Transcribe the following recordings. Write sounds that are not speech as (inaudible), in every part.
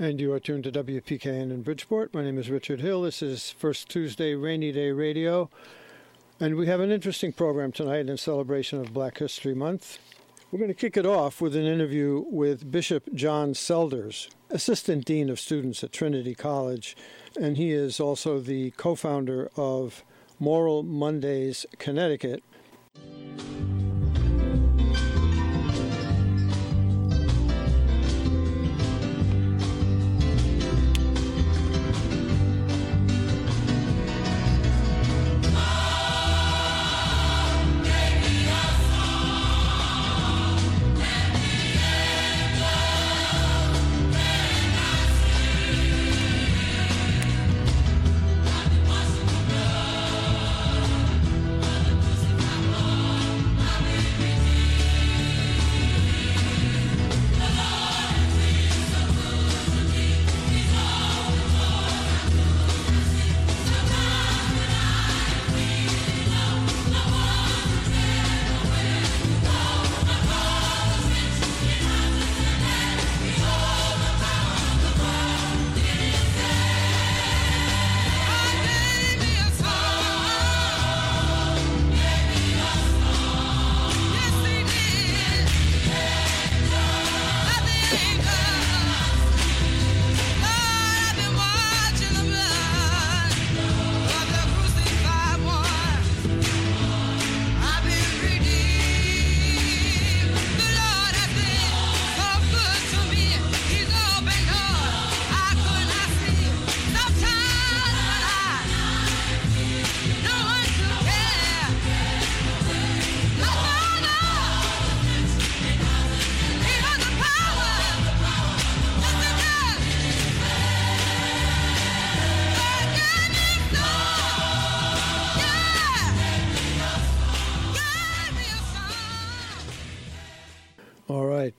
And you are tuned to WPKN in Bridgeport. My name is Richard Hill. This is First Tuesday Rainy Day Radio. And we have an interesting program tonight in celebration of Black History Month. We're going to kick it off with an interview with Bishop John Selders, Assistant Dean of Students at Trinity College, and he is also the co founder of Moral Mondays Connecticut,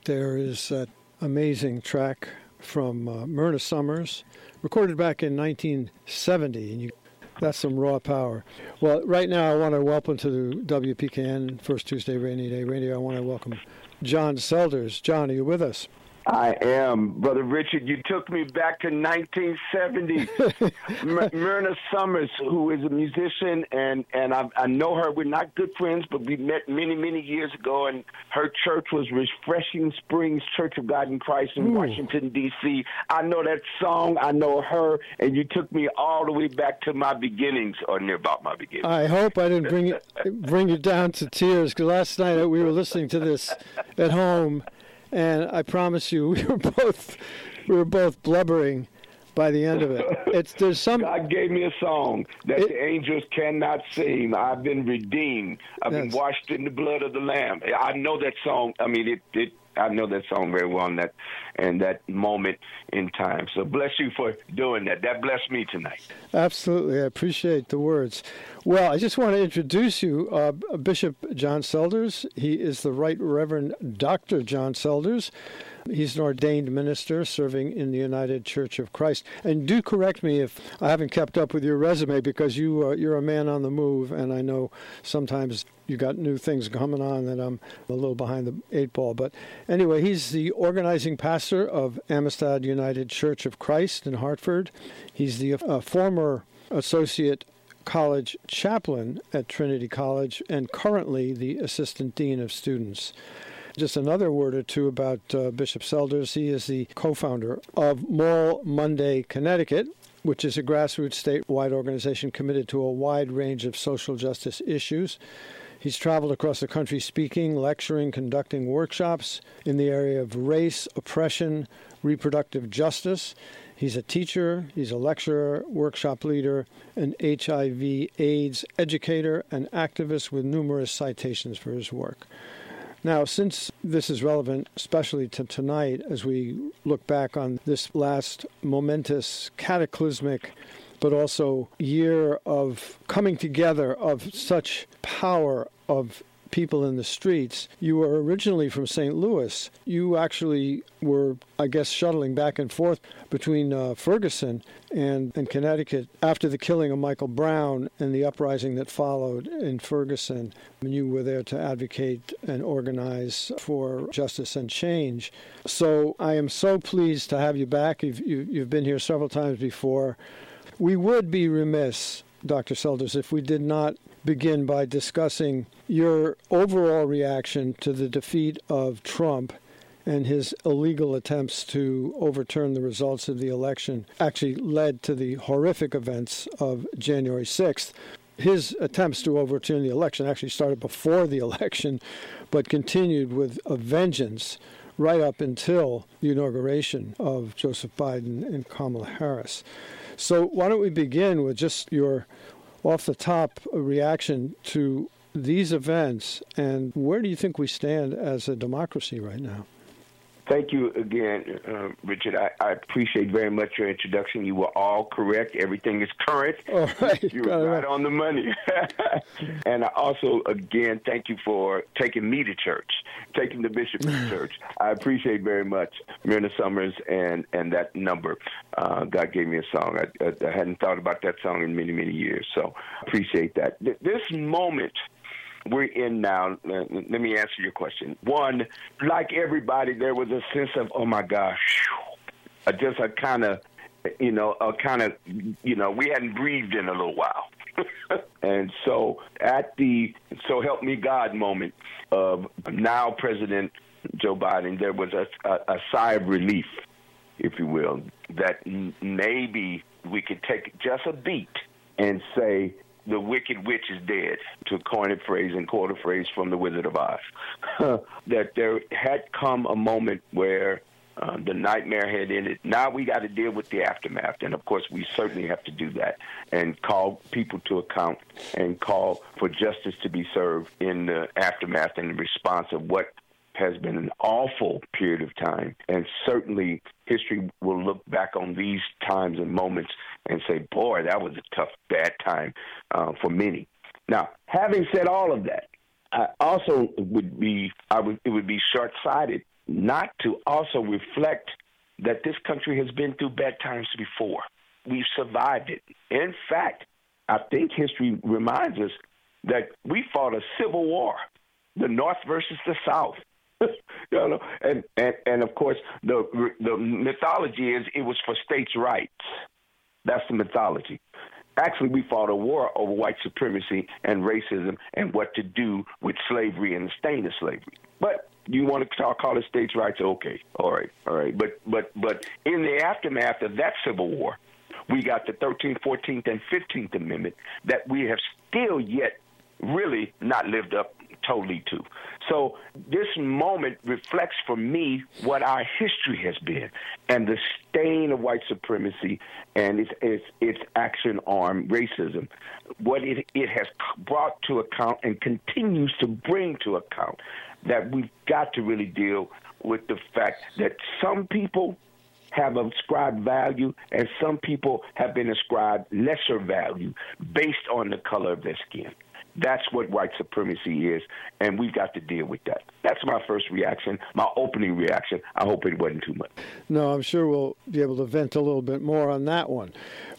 there is that amazing track from uh, Myrna Summers, recorded back in 1970, and you, that's some raw power. Well, right now I want to welcome to the WPKN First Tuesday Rainy Day Radio. I want to welcome John Selders. John, are you with us? I am, brother Richard. You took me back to 1970. (laughs) M- Myrna Summers, who is a musician, and and I, I know her. We're not good friends, but we met many many years ago, and her church was Refreshing Springs Church of God in Christ in Ooh. Washington D.C. I know that song. I know her, and you took me all the way back to my beginnings, or near about my beginnings. I hope I didn't bring it bring you down to tears because last night we were listening to this at home and I promise you, (laughs) we were both we were both blubbering by the end of it. It's there's some (laughs) God gave me a song that it, the angels cannot sing. I've been redeemed. I've been washed in the blood of the Lamb. I know that song. I mean, it it I know that song very well in that and that moment in time. So bless you for doing that. That blessed me tonight. Absolutely, I appreciate the words. Well, I just want to introduce you, uh, Bishop John Selders. He is the Right Reverend Dr. John Selders. He's an ordained minister serving in the United Church of Christ. And do correct me if I haven't kept up with your resume because you uh, you're a man on the move, and I know sometimes you got new things coming on that I'm a little behind the eight ball. But anyway, he's the organizing pastor of Amistad United Church of Christ in Hartford. He's the uh, former associate college chaplain at Trinity College and currently the assistant dean of students. Just another word or two about uh, Bishop Selders. He is the co founder of Moral Monday Connecticut, which is a grassroots statewide organization committed to a wide range of social justice issues. He's traveled across the country speaking, lecturing, conducting workshops in the area of race, oppression, reproductive justice. He's a teacher, he's a lecturer, workshop leader, an HIV AIDS educator, and activist with numerous citations for his work. Now, since this is relevant, especially to tonight, as we look back on this last momentous, cataclysmic, but also year of coming together of such power of people in the streets. You were originally from St. Louis. You actually were, I guess, shuttling back and forth between uh, Ferguson and, and Connecticut after the killing of Michael Brown and the uprising that followed in Ferguson. And you were there to advocate and organize for justice and change. So I am so pleased to have you back. You've, you, have you have been here several times before. We would be remiss, Dr. Selders, if we did not begin by discussing your overall reaction to the defeat of Trump and his illegal attempts to overturn the results of the election actually led to the horrific events of January 6th. His attempts to overturn the election actually started before the (laughs) election, but continued with a vengeance right up until the inauguration of Joseph Biden and Kamala Harris. So, why don't we begin with just your off the top reaction to these events and where do you think we stand as a democracy right now? Thank you again, uh, Richard. I, I, appreciate very much your introduction. You were all correct. Everything is current. Right. You were right on the money. (laughs) and I also, again, thank you for taking me to church, taking the bishop to (laughs) church. I appreciate very much Myrna Summers and, and that number. Uh, God gave me a song. I, I, I, hadn't thought about that song in many, many years. So appreciate that. This moment – we're in now. Let me answer your question. One, like everybody, there was a sense of, oh my gosh, just a kind of, you know, a kind of, you know, we hadn't breathed in a little while. (laughs) and so at the so help me God moment of now President Joe Biden, there was a, a, a sigh of relief, if you will, that maybe we could take just a beat and say, the wicked witch is dead, to coin a phrase and quote a phrase from The Wizard of Oz. (laughs) that there had come a moment where uh, the nightmare had ended. Now we got to deal with the aftermath, and of course, we certainly have to do that and call people to account and call for justice to be served in the aftermath and the response of what has been an awful period of time. And certainly, history will look back on these times and moments and say, boy, that was a tough, bad time uh, for many. Now, having said all of that, I also would be, I would, it would be short sighted not to also reflect that this country has been through bad times before. We've survived it. In fact, I think history reminds us that we fought a civil war, the North versus the South. (laughs) you know, and, and and of course the the mythology is it was for states' rights. That's the mythology. Actually, we fought a war over white supremacy and racism and what to do with slavery and the stain of slavery. But you want to talk, call it states' rights? Okay, all right, all right. But but but in the aftermath of that civil war, we got the 13th, 14th, and 15th Amendment that we have still yet really not lived up totally to. So this moment reflects for me what our history has been and the stain of white supremacy and its its, its action on racism, what it it has brought to account and continues to bring to account. That we've got to really deal with the fact that some people have ascribed value and some people have been ascribed lesser value based on the color of their skin. That's what white supremacy is, and we've got to deal with that. That's my first reaction, my opening reaction. I hope it wasn't too much. No, I'm sure we'll be able to vent a little bit more on that one.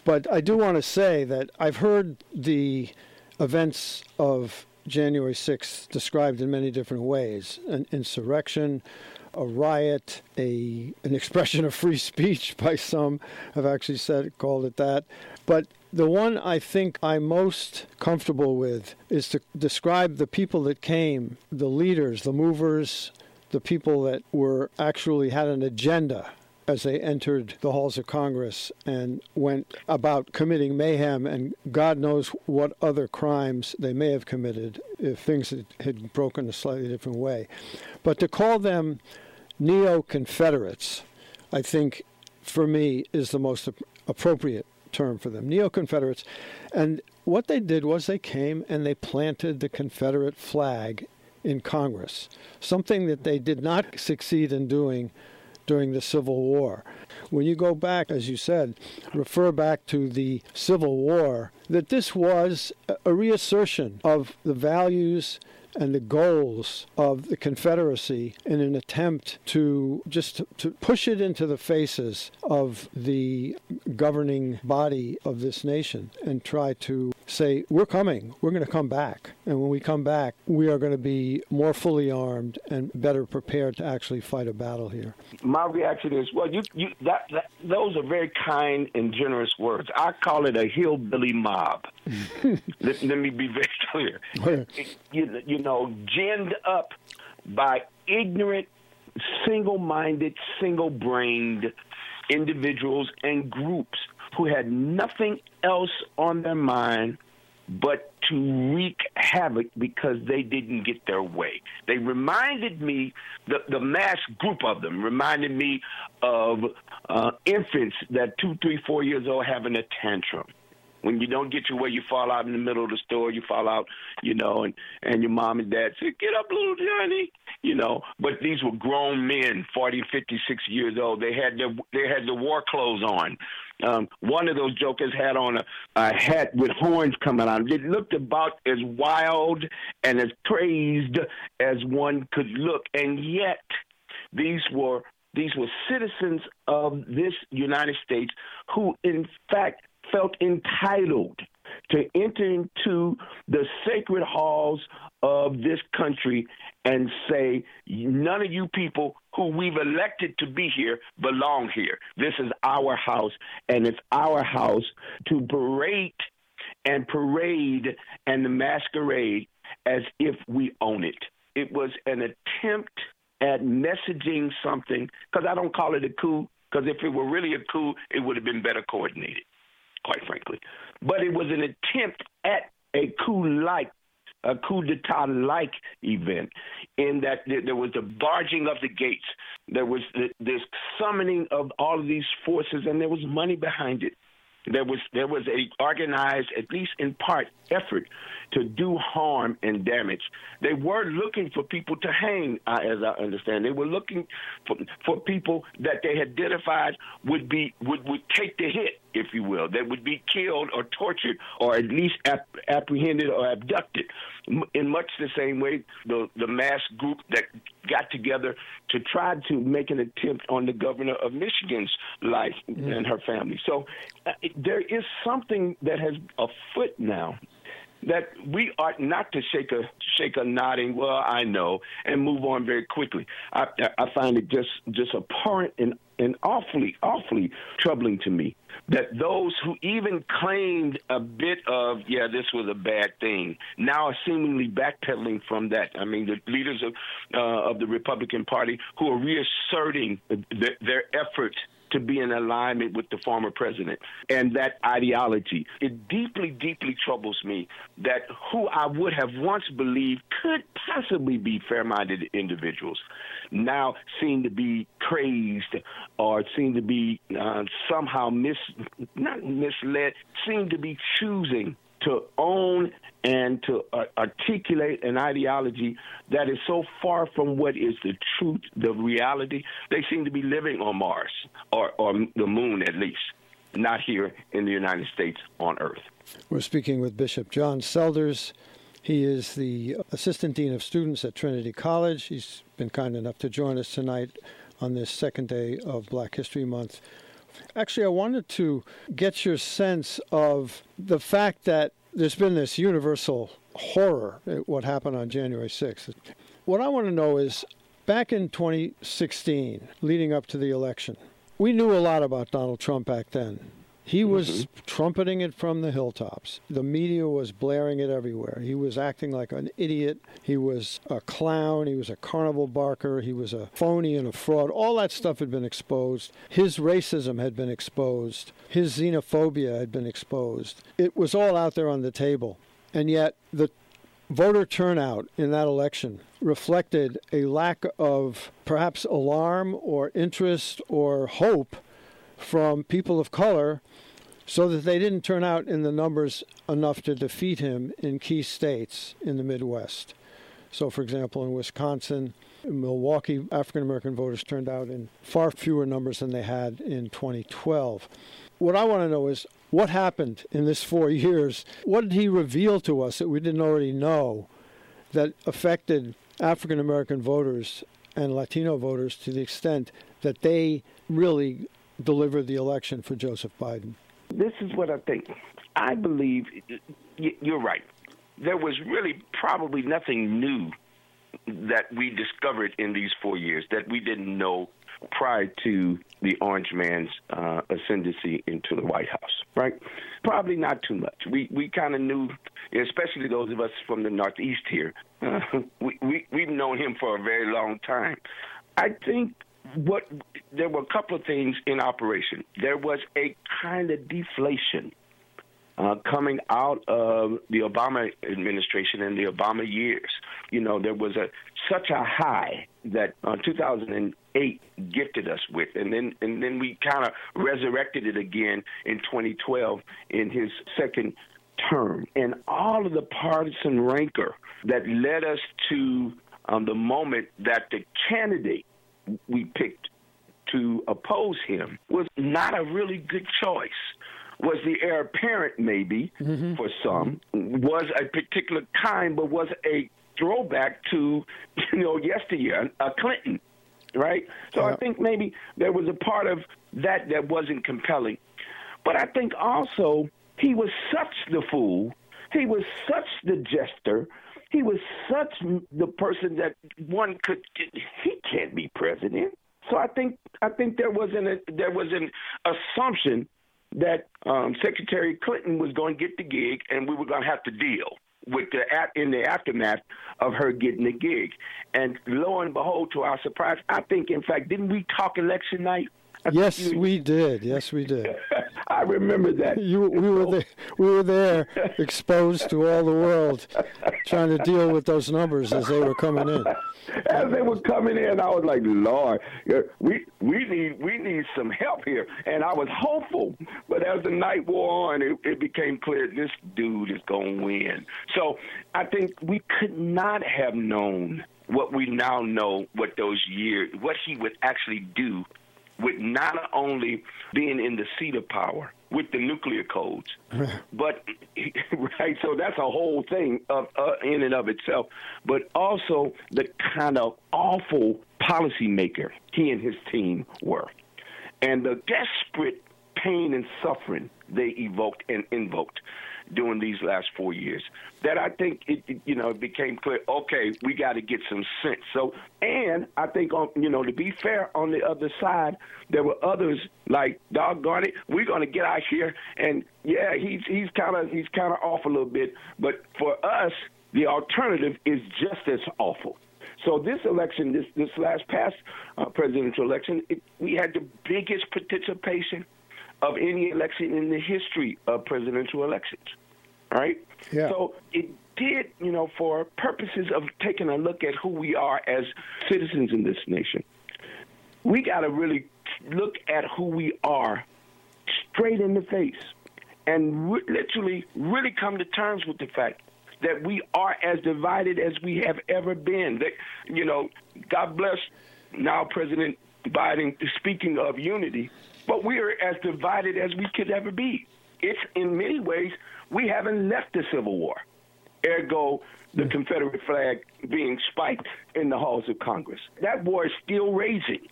But I do want to say that I've heard the events of January 6th described in many different ways an insurrection, a riot, a an (laughs) expression of free speech by some have actually said called it that. But the one I think I'm most comfortable with is to describe the people that came, the leaders, the movers, the people that were actually had an agenda as they entered the halls of Congress and went about committing mayhem and God knows what other crimes they may have committed if things had broken a slightly different way. But to call them neo Confederates, I think for me is the most appropriate term for them, neo Confederates. And what they did was they came and they planted the Confederate flag in Congress, something that they did not succeed in doing during the Civil War. When you go back, as you said, refer back to the Civil War, that this was a reassertion of the values and the goals of the Confederacy in an attempt to just to push it into the faces of the governing body of this nation and try to say, we're coming, we're going to come back. And when we come back, we are going to be more fully armed and better prepared to actually fight a battle here. My reaction is, well, you, you that, that those are very kind and generous words. I call it a hillbilly mob. (laughs) let, let, me be very (laughs) clear. you, you know, ginned up by ignorant, single minded, single brained individuals and groups who had nothing else on their mind but to wreak havoc because they didn't get their way. They reminded me, the, the mass group of them reminded me of uh, infants that two, three, four years old having a tantrum. When you don't get your way, you fall out in the middle of the store. You fall out, you know, and and your mom and dad say, "Get up, little Johnny," you know. But these were grown men, forty, fifty, six years old. They had their they had the war clothes on. Um, one of those jokers had on a, a hat with horns coming out. It looked about as wild and as crazed as one could look, and yet these were these were citizens of this United States who, in fact, felt entitled to enter into the sacred halls of this country and say, none of you people who we've elected to be here belong here. This is our house, and it's our house to berate and parade and masquerade as if we own it. It was an attempt at messaging something, because I don't call it a coup, because if it were really a coup, it would have been better coordinated quite frankly. But it was an attempt at a coup like a coup d'etat like event in that there was the barging of the gates, there was this summoning of all of these forces, and there was money behind it. There was there was a organized, at least in part, effort to do harm and damage. They were looking for people to hang, as I understand. They were looking for for people that they identified would be would would take the hit, if you will, that would be killed or tortured or at least ap- apprehended or abducted. In much the same way, the the mass group that got together to try to make an attempt on the governor of Michigan's life mm. and her family. So uh, there is something that has afoot now that we ought not to shake a shake a nodding, well, I know, and move on very quickly. I, I find it just just abhorrent and and awfully awfully troubling to me that those who even claimed a bit of yeah this was a bad thing now are seemingly backpedaling from that. I mean the leaders of uh, of the Republican Party who are reasserting th- their efforts to be in alignment with the former president and that ideology. It deeply, deeply troubles me that who I would have once believed could possibly be fair minded individuals now seem to be crazed or seem to be uh, somehow mis not misled, seem to be choosing to own and to uh, articulate an ideology that is so far from what is the truth, the reality. They seem to be living on Mars or, or the moon, at least, not here in the United States on Earth. We're speaking with Bishop John Selders. He is the Assistant Dean of Students at Trinity College. He's been kind enough to join us tonight on this second day of Black History Month. Actually, I wanted to get your sense of the fact that there's been this universal horror at what happened on January 6th. What I want to know is back in 2016, leading up to the election, we knew a lot about Donald Trump back then. He was mm-hmm. trumpeting it from the hilltops. The media was blaring it everywhere. He was acting like an idiot. He was a clown. He was a carnival barker. He was a phony and a fraud. All that stuff had been exposed. His racism had been exposed. His xenophobia had been exposed. It was all out there on the table. And yet, the voter turnout in that election reflected a lack of perhaps alarm or interest or hope from people of color so that they didn't turn out in the numbers enough to defeat him in key states in the Midwest. So, for example, in Wisconsin, in Milwaukee, African American voters turned out in far fewer numbers than they had in 2012. What I want to know is what happened in this four (laughs) years? What did he reveal to us that we didn't already know that affected African American voters and Latino voters to the extent that they really delivered the election for Joseph Biden? This is what I think. I believe you're right. There was really probably nothing new that we discovered in these four years that we didn't know prior to the Orange Man's uh, ascendancy into the White House, right? Probably not too much. We we kind of knew, especially those of us from the Northeast here. Uh, (laughs) we, we we've known him for a very long time. I think what there were a couple of things in operation. There was a kind of deflation uh, coming out of the Obama administration and the Obama years. You know, there was a such a high that uh, 2008 gifted us with, and then and then we kind of resurrected it again in 2012 in his second term, and all of the partisan rancor that led us to um, the moment that the candidate we picked to oppose him was not a really good choice was the heir apparent, maybe mm-hmm. for some, was a particular kind, but was a throwback to, you know, yesteryear, a Clinton, right? So yeah. I think maybe there was a part of that that wasn't compelling. But I think also he was such the fool, he was such the jester, he was such the person that one could, he can't be president. So I think I think there was an there was an assumption that um, Secretary Clinton was going to get the gig, and we were going to have to deal with the in the aftermath of her getting the gig. And lo and behold, to our surprise, I think, in fact, didn't we talk election night? Yes, we did. Yes, we did. I remember that. You, we were there. We were there, exposed to all the world, trying to deal with those numbers as they were coming in. As they were coming in, I was like, "Lord, we we need we need some help here." And I was hopeful, but as the night wore on, it, it became clear this dude is going to win. So I think we could not have known what we now know, what those years, what he would actually do with not only being in the seat of power with the nuclear codes, (laughs) but (laughs) right. So that's a whole thing of uh, in and of itself. But also the kind of awful policymaker he and his team were, and the desperate pain and suffering they evoked and invoked during these last four years that I think it, you know, it became clear. Okay, we got to get some sense. So, and I think on, you know, to be fair, on the other side, there were others like doggone it, we're going to get out here, and yeah, he's he's kind of he's kind of off a little bit, but for us, the alternative is just as awful. So this election, this this last past uh, presidential election, it, we had the biggest participation of any election in the history of presidential elections. Right? Yeah. So it did, you know, for purposes of taking a look at who we are as citizens in this nation, we got to really look at who we are straight in the face and re- literally really come to terms with the fact that we are as divided as we have ever been. That, you know, God bless now President Biden speaking of unity, but we are as divided as we could ever be. It's in many ways we haven't left the Civil War. Ergo, the Confederate flag being spiked in the halls of Congress. That war is still raging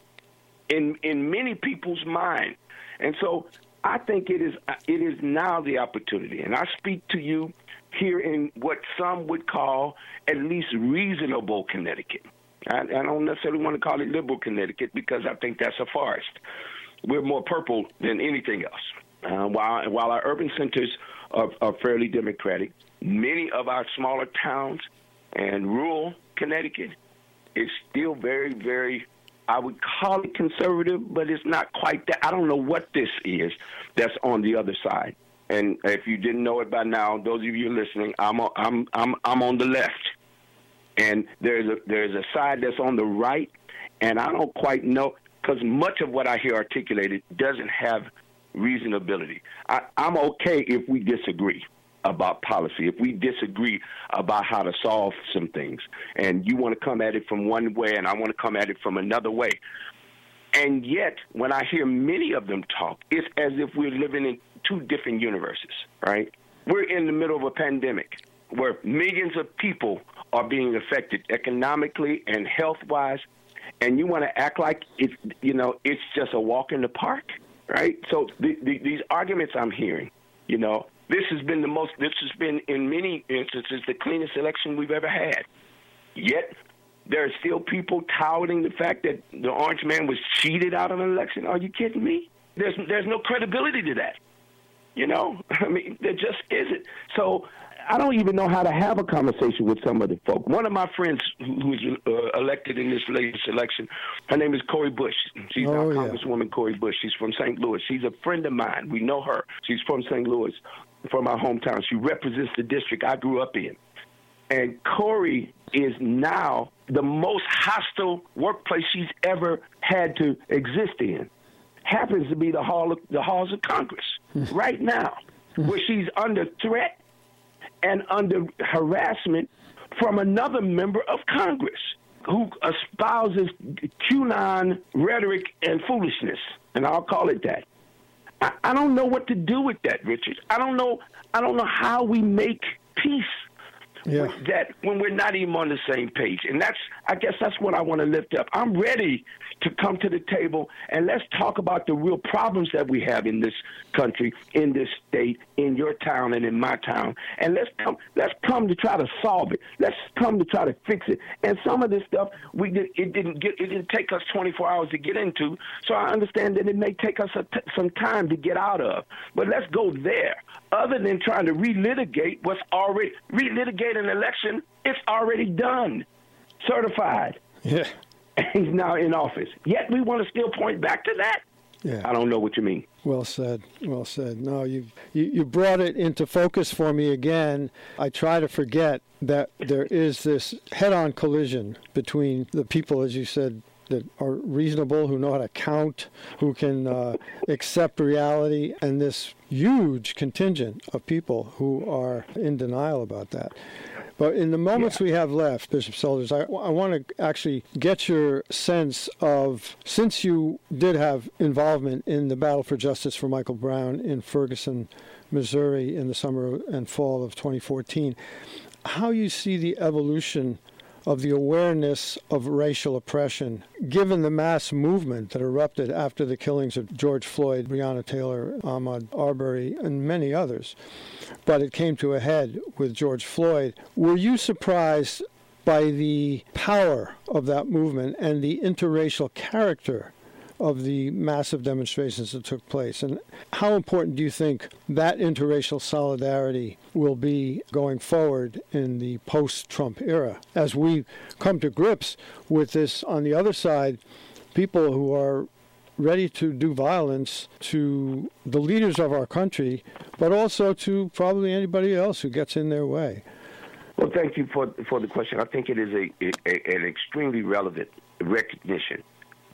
in in many people's mind, and so I think it is uh, it is now the opportunity. And I speak to you here in what some would call at least reasonable Connecticut. I, I don't necessarily want to call it liberal Connecticut because I think that's a farce we're more purple than anything else. Uh, while while our urban centers are, are fairly democratic, many of our smaller towns and rural Connecticut is still very, very I would call it conservative, but it's not quite that. I don't know what this is that's on the other side. And if you didn't know it by now, those of you listening, I'm on, I'm I'm I'm on the left, and there's a there's a side that's on the right, and I don't quite know because much of what I hear articulated doesn't have reasonability. I, I'm okay if we disagree about policy, if we disagree about how to solve some things, and you want to come at it from one way and I want to come at it from another way. And yet, when I hear many of them talk, it's as if we're living in two different universes, right? We're in the middle of a pandemic where millions of people are being affected economically and health wise, and you want to act like it's you know it's just a walk in the park, right? So the, the, these arguments I'm hearing, you know, this has been the most. This has been in many instances the cleanest election we've ever had. Yet there are still people touting the fact that the orange man was cheated out of an election. Are you kidding me? There's there's no credibility to that. You know, (laughs) I mean, there just isn't. So I don't even know how to have a conversation with some of the folk. One of my friends who was uh, elected in this latest election, her name is Cori Bush. She's oh, now yeah. Congresswoman Cori Bush. She's from St. Louis. She's a friend of mine. We know her. She's from St. Louis, from my hometown. She represents the district I grew up in. And Cori is now the most hostile workplace she's ever had to exist in. Happens to be the hall of, the halls of Congress (laughs) right now, where she's under threat and under harassment from another member of Congress who espouses QAnon rhetoric and foolishness, and I'll call it that. I, I don't know what to do with that, Richard. I don't know. I don't know how we make peace yeah. that when we're not even on the same page. And that's, I guess, that's what I want to lift up. I'm ready to come to the table and let's talk about the real problems that we have in this country, in this state, in your town, and in my town. And let's come, let's come to try to solve it. Let's come to try to fix it. And some of this stuff, we did, it didn't get, it didn't take us 24 hours to get into. So I understand that it may take us some time to get out of. But let's go there. Other than trying to relitigate what's already relitigate an election, it's already done, certified. Yeah. (laughs) And he's now in office. Yet we want to still point back to that. Yeah. I don't know what you mean. Well said. Well said. No, you, you you brought it into focus for me again. I try to forget that there is this head-on collision between the people, as you said, that are reasonable, who know how to count, who can uh, accept reality, and this huge contingent of people who are in denial about that. But in the moments yeah. we have left, Bishop Selders, I, I want to actually get your sense of since you did have involvement in the battle for justice for Michael Brown in Ferguson, Missouri in the summer and fall of 2014, how you see the evolution of the awareness of racial oppression, given the mass movement that erupted after the killings of George Floyd, Breonna Taylor, Ahmaud Arbery, and many others. But it came to a head with George Floyd. Were you surprised by the power of that movement and the interracial character of the massive demonstrations that took place. And how important do you think that interracial solidarity will be going forward in the post Trump era as we come to grips with this on the other side? People who are ready to do violence to the leaders of our country, but also to probably anybody else who gets in their way. Well, thank you for for the question. I think it is a, a an extremely relevant recognition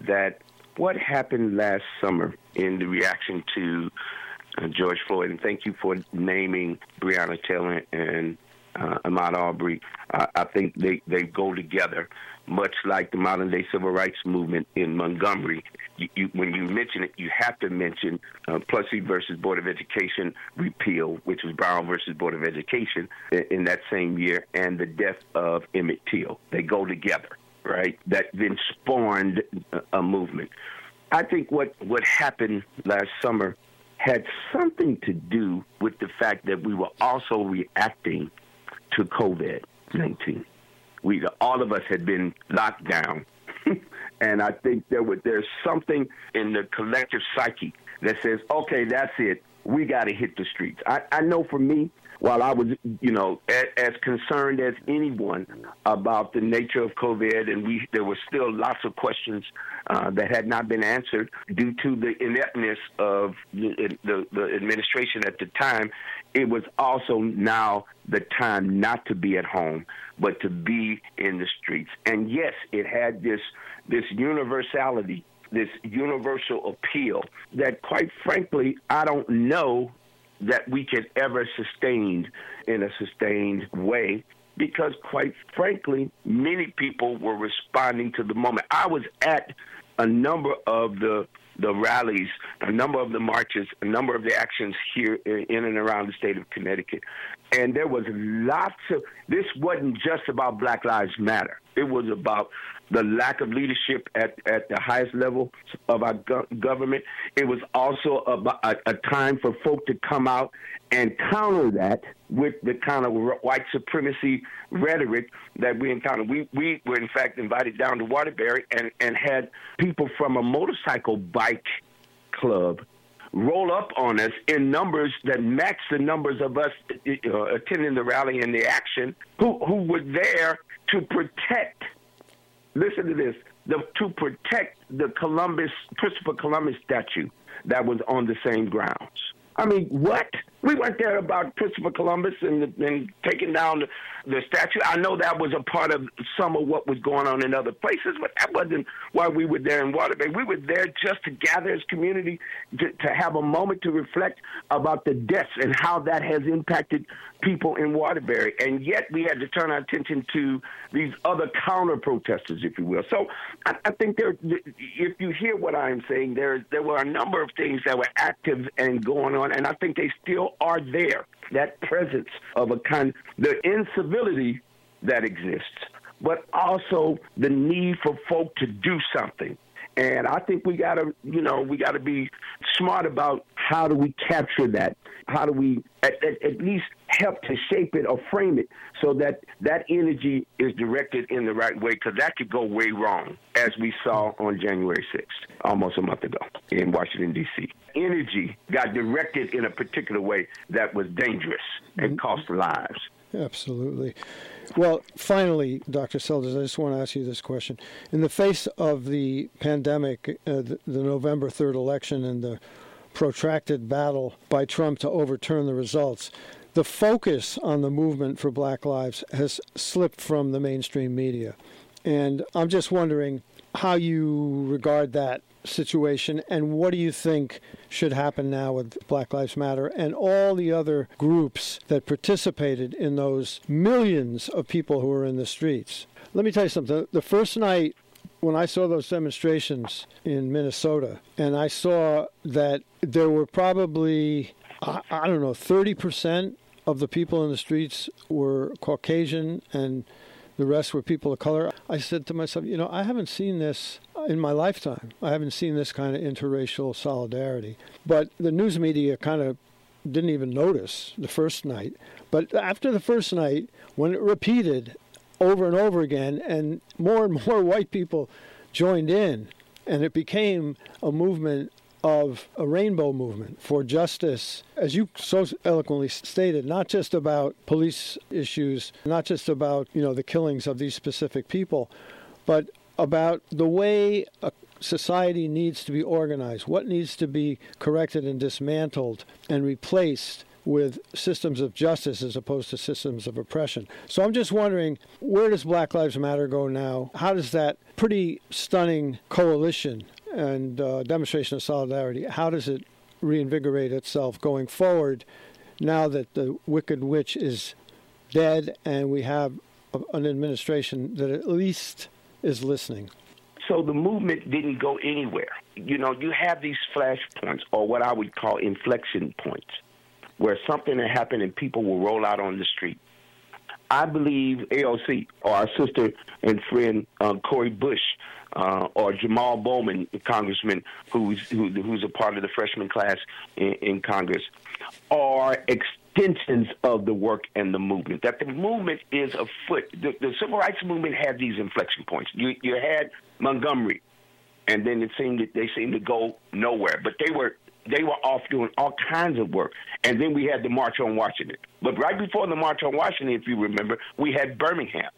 that what happened last summer in the reaction to uh, George Floyd, and thank you for naming Breonna Taylor and uh, Ahmaud Arbery. Uh, I think they, they go together, much like the modern day civil rights movement in Montgomery. You, you, when you mention it, you have to mention uh, Plessy versus Board of Education repeal, which was Brown versus Board of Education in, in that same year, and the death of Emmett Till. They go together right? That then spawned a movement. I think what, what happened last summer had something to do with the fact that we were also reacting to COVID 19. We, all of us had been locked down. (laughs) and I think there was, there's something in the collective psyche that says, okay, that's it. We got to hit the streets. I, I know for me, while I was, you know, as, as, concerned as anyone about the nature of COVID, and we there were still lots of questions uh, that had not been answered due to the ineptness of the, the, the administration at the time. It was also now the time not to be at home, but to be in the streets. And yes, it had this this universality this universal appeal that, quite frankly, I don't know that we can ever sustain in a sustained way because quite frankly many people were responding to the moment i was at a number of the the rallies, a number of the marches, a number of the actions here in and around the state of Connecticut. And there was lots of, this wasn't just about Black Lives Matter. It was about the lack of leadership at, at the highest level of our go- government. It was also a, a, a time for folk to come out and counter that with the kind of white supremacy rhetoric that we encountered. We, we were, in fact, invited down to Waterbury and, and had people from a motorcycle bike club roll up on us in numbers that match the numbers of us uh, attending the rally and the action who, who were there to protect – listen to this, the, to protect the Columbus, Christopher Columbus statue that was on the same grounds. I mean, what? We went there about Christopher Columbus and, and taking down the, the statue. I know that was a part of some of what was going on in other places, but that wasn't why we were there in Waterbury. We were there just to gather as community, to, to have a moment to reflect about the deaths and how that has impacted people in Waterbury. And yet we had to turn our attention to these other counter protesters, if you will. So I, I think there, if you hear what I'm saying, there there were a number of things that were active and going on, and I think they still are there. That presence of a kind, the incivility that exists, but also the need for folk to do something. And I think we got to, you know, we got to be smart about how do we capture that? How do we at, at, at, least help to shape it or frame it so that that energy is directed in the right way? Because that could go way wrong, as we saw on January 6th, almost a month ago in Washington, D.C. Energy got directed in a particular way that was dangerous and mm-hmm. cost lives. Absolutely. Well, finally, Dr. Selders, I just want to ask you this question. In the face of the pandemic, uh, the, the November 3rd election, and the protracted battle by Trump to overturn the results, the focus on the movement for Black Lives has slipped from the mainstream media. And I'm just wondering how you regard that situation and what do you think should happen now with Black Lives Matter and all the other groups that participated in those millions of people who were in the streets. Let me tell you something. The first night when I saw those demonstrations in Minnesota, and I saw that there were probably, I, I don't know, 30% of the people in the streets were Caucasian and the rest were people of color. I said to myself, you know, I haven't seen this in my lifetime. I haven't seen this kind of interracial solidarity. But the news media kind of didn't even notice the first night. But after the first night, when it repeated over and over again, and more and (laughs) more white people joined in, and it became a movement of a rainbow movement for justice, as you so eloquently stated, not just about police issues, not just about you know the killings of these specific people, but about the way a society needs to be organized, what needs to be corrected and dismantled and replaced with systems of justice as opposed to systems of oppression. So I'm just wondering where does Black Lives Matter go now? How does that pretty stunning coalition and uh, demonstration of solidarity, how does it reinvigorate itself going forward now that the Wicked Witch is dead and we have an administration that at least is listening? So the movement didn't go anywhere. You know, you have these flashpoints, or what I would call inflection points where something had happened and people will roll out on the street. I believe AOC or our sister and friend uh, Cori Bush uh, or Jamal Bowman, Congressman, who's who, who's a part of the freshman class in, in Congress, are extensions of the work and the movement. That the movement is afoot. The, the civil rights movement had these inflection points. You you had Montgomery, and then it seemed that they seemed to go nowhere. But they were they were off doing all kinds of work. And then we had the March on Washington. But right before the March on Washington, if you remember, we had Birmingham.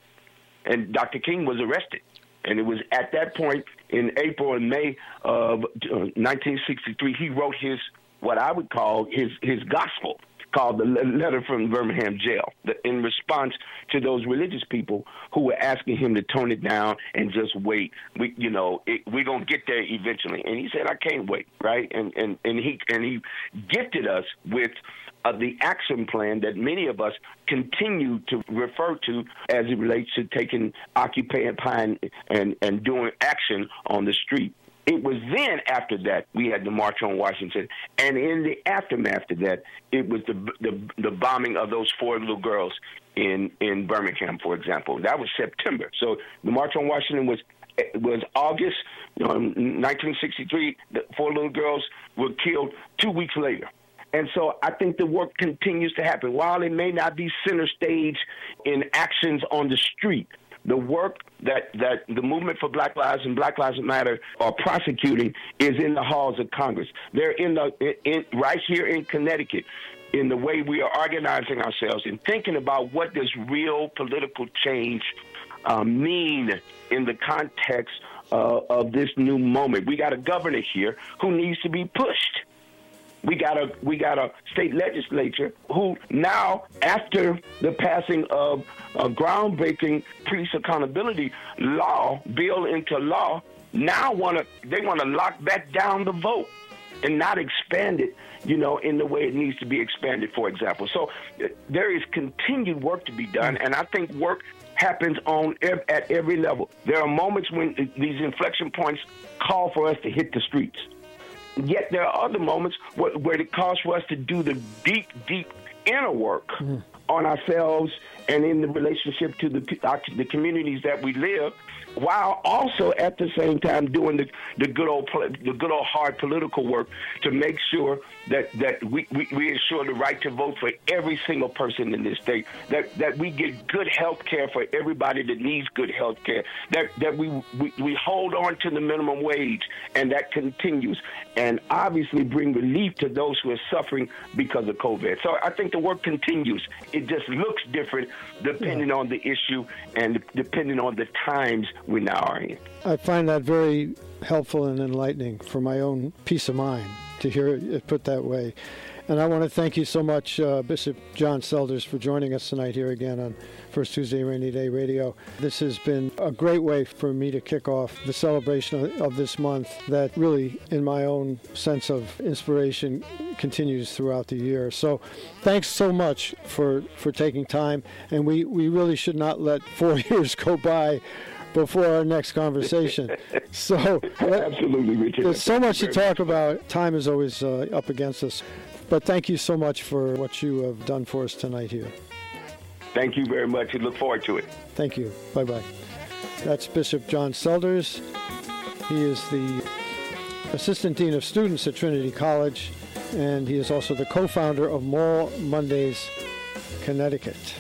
And Dr. King was arrested. And it was at that point in April and May of 1963, uh, he wrote his, what I would call his, his gospel called the letter from Birmingham jail in response to those religious people who were asking him to tone it down and just wait. We, you know, it, we're gonna get there eventually. And he said, I can't wait, right? And and and he and he gifted us with uh, the action plan that many of us continue to refer to as it relates to taking occupying and and doing action on the street It was then after that we had the March on Washington, and in the aftermath of that, it was the the, the bombing of those four little girls in in Birmingham, for example. That was September. So the March on Washington was was August you know, 1963. The four little girls were killed two weeks later. And so I think the work continues to happen. While it may not be center stage in actions on the street, the work that, that the movement for Black Lives and Black Lives Matter are prosecuting is in the halls of Congress. They're in the in, right here in Connecticut in the way we are organizing ourselves and thinking about what does real political change um, mean in the context uh, of this new moment. We got a governor here who needs to be pushed. We got a we got a state legislature who now, after the passing of a groundbreaking police accountability law bill into law, now want to they want to lock back down the vote and not expand it, you know, in the way it needs to be expanded. For example, so uh, there is continued work to be done, and I think work happens on at every level. There are moments when uh, these inflection points call for us to hit the streets. Yet there are other moments where, where it calls for us to do the deep, deep inner work mm. on ourselves and in the relationship to the, our, the communities that we live while also at the same time doing the, the good old the good old hard political work to make sure that that we, we, we ensure the right to vote for every single person in this state that that we get good health care for everybody that needs good health care that that we, we we hold on to the minimum wage and that continues and obviously bring relief to those who are suffering because of covid so i think the work continues it just looks different depending yeah. on the issue and depending on the times we now are in. I find that very helpful and enlightening for my own peace of mind to hear it put that way. And I want to thank you so much, uh, Bishop John Selders, for joining us tonight here again on First Tuesday Rainy Day Radio. This has been a great way for me to kick off the celebration of, this month that really, in my own sense of inspiration, continues throughout the year. So thanks so much for, for taking time. And we, we really should not let four (laughs) years go by before our next conversation. (laughs) so absolutely, Richard. There's so much to talk about. Time is always uh, up against us. But thank you so much for what you have done for us tonight here. Thank you very much. We look forward to it. Thank you. Bye bye. That's Bishop John Selders. He is the Assistant Dean of Students at Trinity College, and he is also the co founder of Moral Mondays Connecticut.